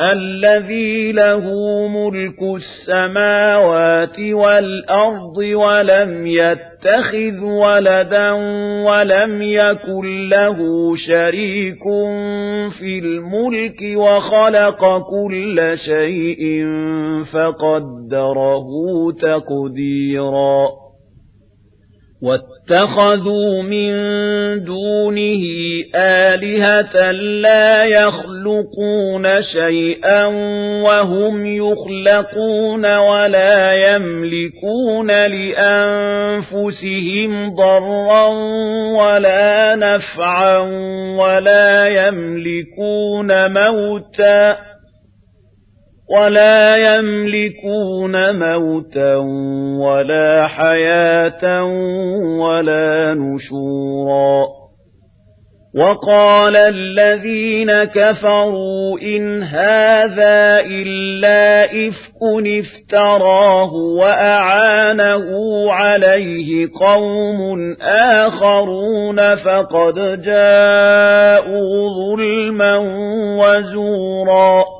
الذي له ملك السماوات والأرض ولم يتخذ ولدا ولم يكن له شريك في الملك وخلق كل شيء فقدره تقديرا واتخذوا من دونه آلهة لا يخلقون شيئا وهم يخلقون ولا يملكون لأنفسهم ضرا ولا نفعا ولا يملكون موتا ولا يملكون موتا ولا حياة ولا نشورا. وقال الذين كفروا إن هذا إلا إفك افتراه وأعانه عليه قوم آخرون فقد جاءوا ظلما وزورا.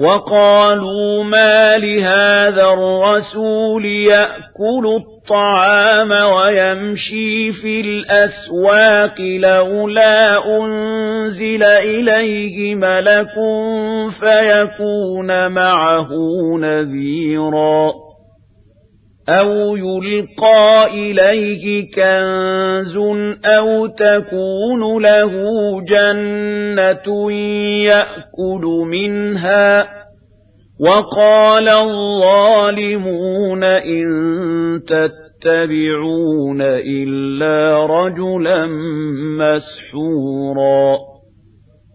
وقالوا ما لهذا الرسول يأكل الطعام ويمشي في الأسواق لولا أنزل إليه ملك فيكون معه نذيراً أَوْ يُلْقَىٰ إِلَيْهِ كَنزٌ أَوْ تَكُونُ لَهُ جَنَّةٌ يَأْكُلُ مِنْهَا ۚ وَقَالَ الظَّالِمُونَ إِن تَتَّبِعُونَ إِلَّا رَجُلًا مَّسْحُورًا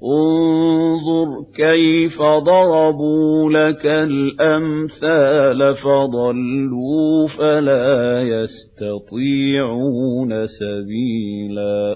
انظر كيف ضربوا لك الأمثال فضلوا فلا يستطيعون سبيلا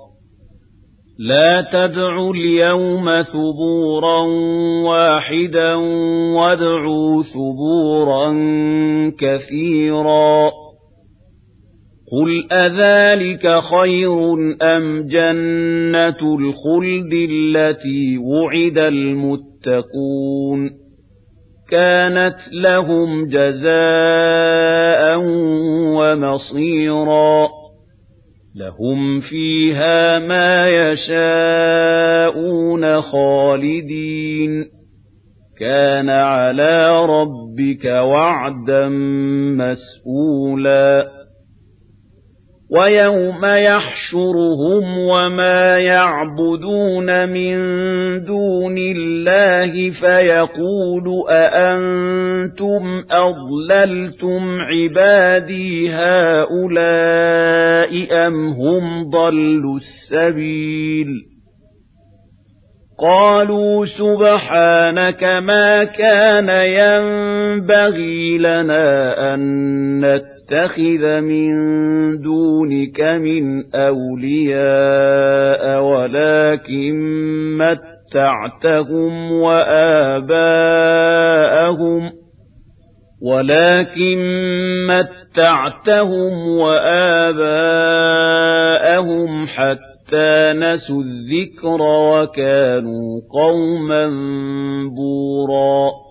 لا تدعوا اليوم ثبورا واحدا وادعوا ثبورا كثيرا. قل أذلك خير أم جنة الخلد التي وعد المتقون؟ كانت لهم جزاء ومصيرا. لهم فيها ما يشاءون خالدين. كان على ربك وعدا مسئولا وَيَوْمَ يَحْشُرُهُمْ وَمَا يَعْبُدُونَ مِن دُونِ اللَّهِ فَيَقُولُ أَأَنتُمْ أَضْلَلْتُمْ عِبَادِي هَؤُلَاءِ أَمْ هُمْ ضَلُّوا السَّبِيلَ قالوا سبحانك ما كان ينبغي لنا أن نتخذ من دونك من أولياء ولكن متعتهم وآباءهم ولكن متعتهم وآباءهم حَتَّى نَسُوا الذِّكْرَ وَكَانُوا قَوْمًا بُورًا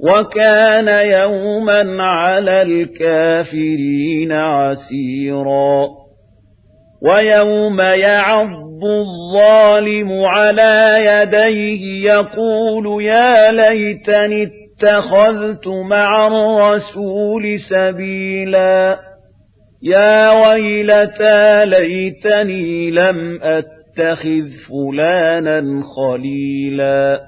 وَكَانَ يَوْمًا عَلَى الْكَافِرِينَ عَسِيرًا. وَيَوْمَ يَعَضُّ الظَّالِمُ عَلَى يَدَيْهِ يَقُولُ يَا لَيْتَنِي اتَّخَذْتُ مَعَ الرَّسُولِ سَبِيلًا. يَا وَيْلَتَىٰ لَيْتَنِي لَمْ أَتَّخِذْ فُلَانًا خَلِيلًا.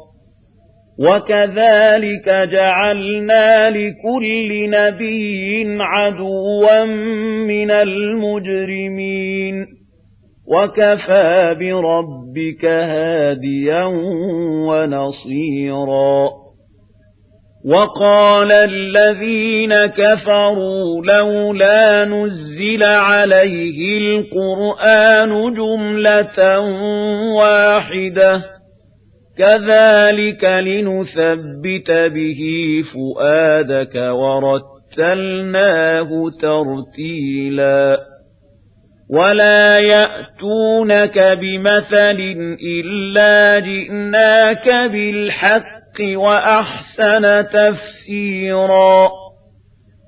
وَكَذَلِكَ جَعَلْنَا لِكُلِّ نَبِيٍّ عَدُوًّا مِنَ الْمُجْرِمِينَ. وَكَفَىٰ بِرَبِّكَ هَادِيًا وَنَصِيرًا. وَقَالَ الَّذِينَ كَفَرُوا لَوْلَا نُزِّلَ عَلَيْهِ الْقُرْآنُ جُمْلَةً وَاحِدَةً. كَذَلِكَ لِنُثَبِّتَ بِهِ فُؤَادَكَ وَرَتَّلْنَاهُ تَرْتِيلًا وَلَا يَأْتُونَكَ بِمَثَلٍ إِلَّا جِئْنَاكَ بِالْحَقِّ وَأَحْسَنَ تَفْسِيرًا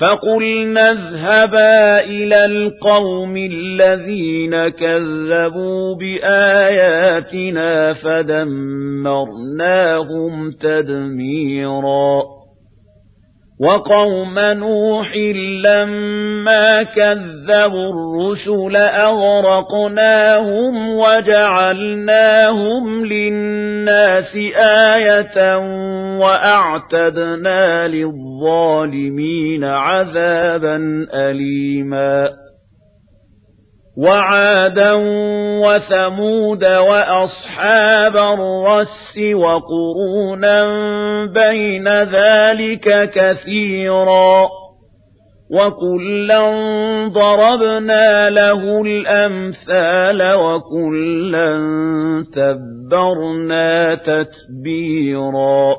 فَقُلْنَا اذْهَبَا إِلَى الْقَوْمِ الَّذِينَ كَذَّبُوا بِآيَاتِنَا فَدَمَّرْنَاهُمْ تَدْمِيرًا وَقَوْمَ نُوحٍ لَّمَّا كَذَّبُوا الرُّسُلَ أَغْرَقْنَاهُمْ وَجَعَلْنَاهُمْ لِلنَّاسِ آيَةً وَأَعْتَدْنَا لِلظَّالِمِينَ عَذَابًا أَلِيمًا وَعَادًا وَثَمُودَ وَأَصْحَابَ الرَّسِّ وَقُرُونًا بَيْنَ ذَلِكَ كَثِيرًا وَكُلًّا ضَرَبْنَا لَهُ الْأَمْثَالَ وَكُلًّا تَبَّرْنَا تَتْبِيرًا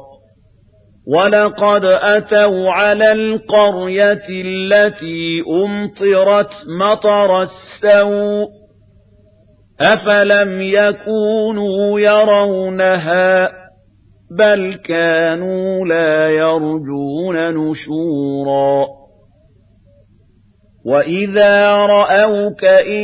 وَلَقَدْ أَتَوْا عَلَى الْقَرْيَةِ الَّتِي أُمْطِرَتْ مَطَرَ السَّوْءِ أَفَلَمْ يَكُونُوا يَرَوْنَهَا بَلْ كَانُوا لَا يَرْجُونَ نُشُورًا وَإِذَا رَأَوْكَ إِن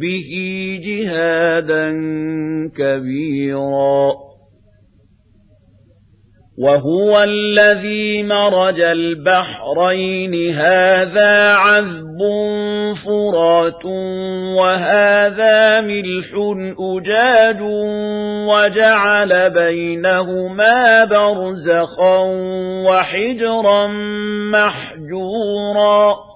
بِهِ جِهَادًا كَبِيرًا. وَهُوَ الَّذِي مَرَجَ الْبَحْرَيْنِ. هَٰذَا عَذْبٌ فُرَاتٌ وَهَٰذَا مِلْحٌ أُجَاجٌ وَجَعَلَ بَيْنَهُمَا بَرْزَخًا وَحِجْرًا مَّحْجُورًا.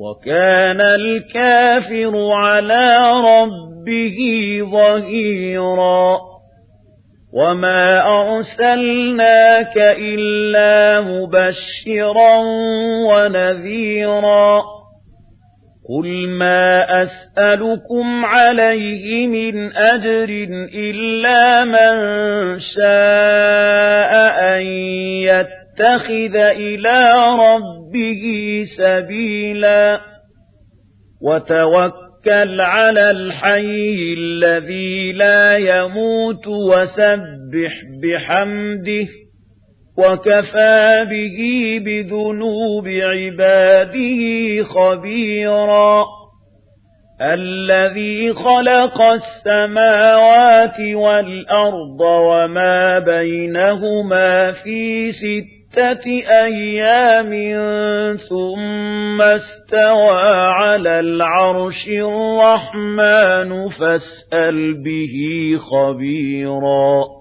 وَكَانَ الْكَافِرُ عَلَى رَبِّهِ ظَهِيرًا. وَمَا أَرْسَلْنَاكَ إِلَّا مُبَشِّرًا وَنَذِيرًا. قُلْ مَا أَسْأَلُكُمْ عَلَيْهِ مِنْ أَجْرٍ إِلَّا مَنْ شَاءَ أَنْ يَتَّخِذَ إِلَى رَبِّهِ سَبِيلًا. وَتَوَكَّلْ عَلَى الْحَيِّ الَّذِي لَا يَمُوتُ وَسَبِّحْ بِحَمْدِهِ. وَكَفَى بِهِ بِذُنُوبِ عِبَادِهِ خَبِيرًا. الَّذِي خَلَقَ السَّمَاوَاتِ وَالْأَرْضَ وَمَا بَيْنَهُمَا فِي سِتَّةِ أَيَّامٍ ثُمَّ اسْتَوَى عَلَى الْعَرْشِ الرَّحْمَنُ فَاسْأَلْ بِهِ خَبِيرًا.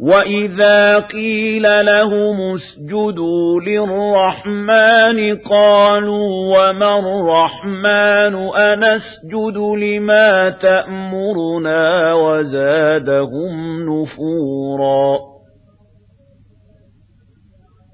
وَإِذَا قِيلَ لَهُمُ اسْجُدُوا لِلرَّحْمَنِ قَالُوا وَمَا الرَّحْمَنُ؟ أَنَسْجُدُ لِمَا تَأْمُرُنَا وَزَادَهُمْ نُفُورًا.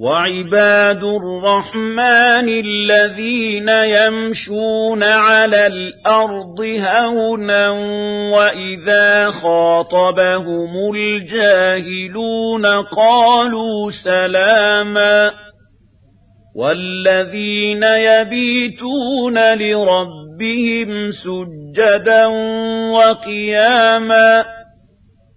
وَعِبَادُ الرَّحْمَنِ الَّذِينَ يَمْشُونَ عَلَى الْأَرْضِ هَوْنًا وَإِذَا خَاطَبَهُمُ الْجَاهِلُونَ قَالُوا سَلَامًا وَالَّذِينَ يَبِيتُونَ لِرَبِّهِمْ سُجَّدًا وَقِيَامًا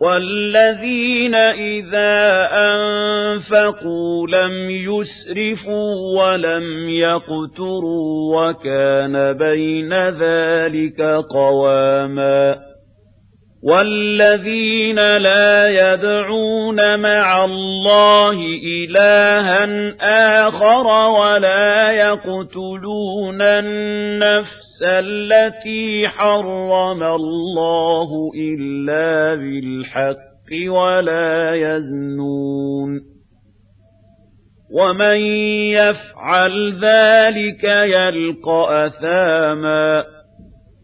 وَالَّذِينَ إِذَا أَنفَقُوا لَمْ يُسْرِفُوا وَلَمْ يَقْتُرُوا وَكَانَ بَيْنَ ذَلِكَ قَوَامًا وَالَّذِينَ لَا يَدْعُونَ مَعَ اللَّهِ إِلَٰهًا آخَرَ وَلَا يَقْتُلُونَ النَّفْسَ الَّتِي حَرَّمَ اللَّهُ إِلَّا بِالْحَقِّ وَلَا يَزْنُونَ وَمَن يَفْعَلْ ذَلِكَ يَلْقَ أَثَامًا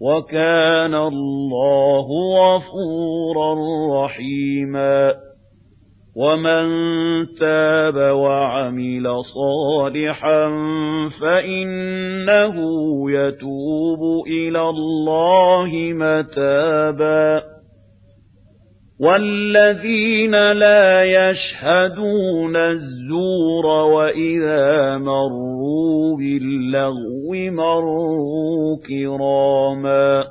وَكَانَ اللَّهُ غَفُورًا رَّحِيمًا. وَمَن تَابَ وَعَمِلَ صَالِحًا فَإِنَّهُ يَتُوبُ إِلَى اللَّهِ مَتَابًا. وَالَّذِينَ لَا يَشْهَدُونَ الزُّورَ وَإِذَا مَرُّوا بِاللَّغْوِ مَرُّوا كِرَامًا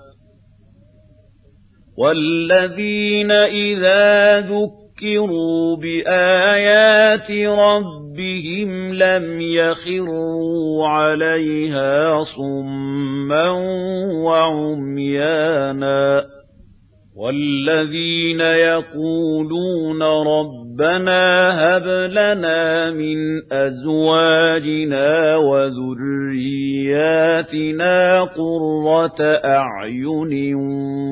وَالَّذِينَ إِذَا ذُكِّرُوا بِآيَاتِ رَبِّهِمْ لَمْ يَخِرُّوا عَلَيْهَا صُمًّا وَعُمْيَانًا وَالَّذِينَ يَقُولُونَ رَبَّنَا هَبْ لَنَا مِنْ أَزْوَاجِنَا وَذُرِّيَّاتِنَا قُرَّةَ أَعْيُنٍ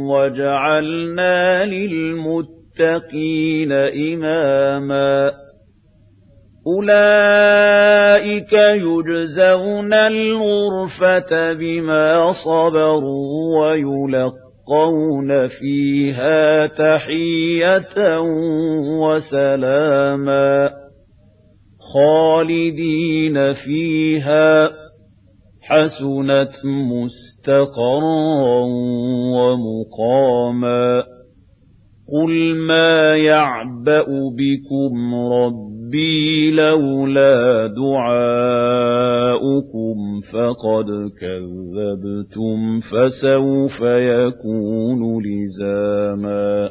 وَاجْعَلْنَا لِلْمُتَّقِينَ إِمَامًا أُولَئِكَ يُجْزَوْنَ الْغُرْفَةَ بِمَا صَبَرُوا وَيُلَقَّوْنَ يَلْقَوْنَ فِيهَا تَحِيَّةً وَسَلَامًا خَالِدِينَ فِيهَا حَسُنَتْ مُسْتَقَرًّا وَمُقَامًا قُلْ مَا يَعْبَأُ بِكُمْ رَبِّي لَوْلَا دُعَاؤُكُمْ فَقَدْ كَذَّبْتُمْ فَسَوْفَ يَكُونُ لِزَامًا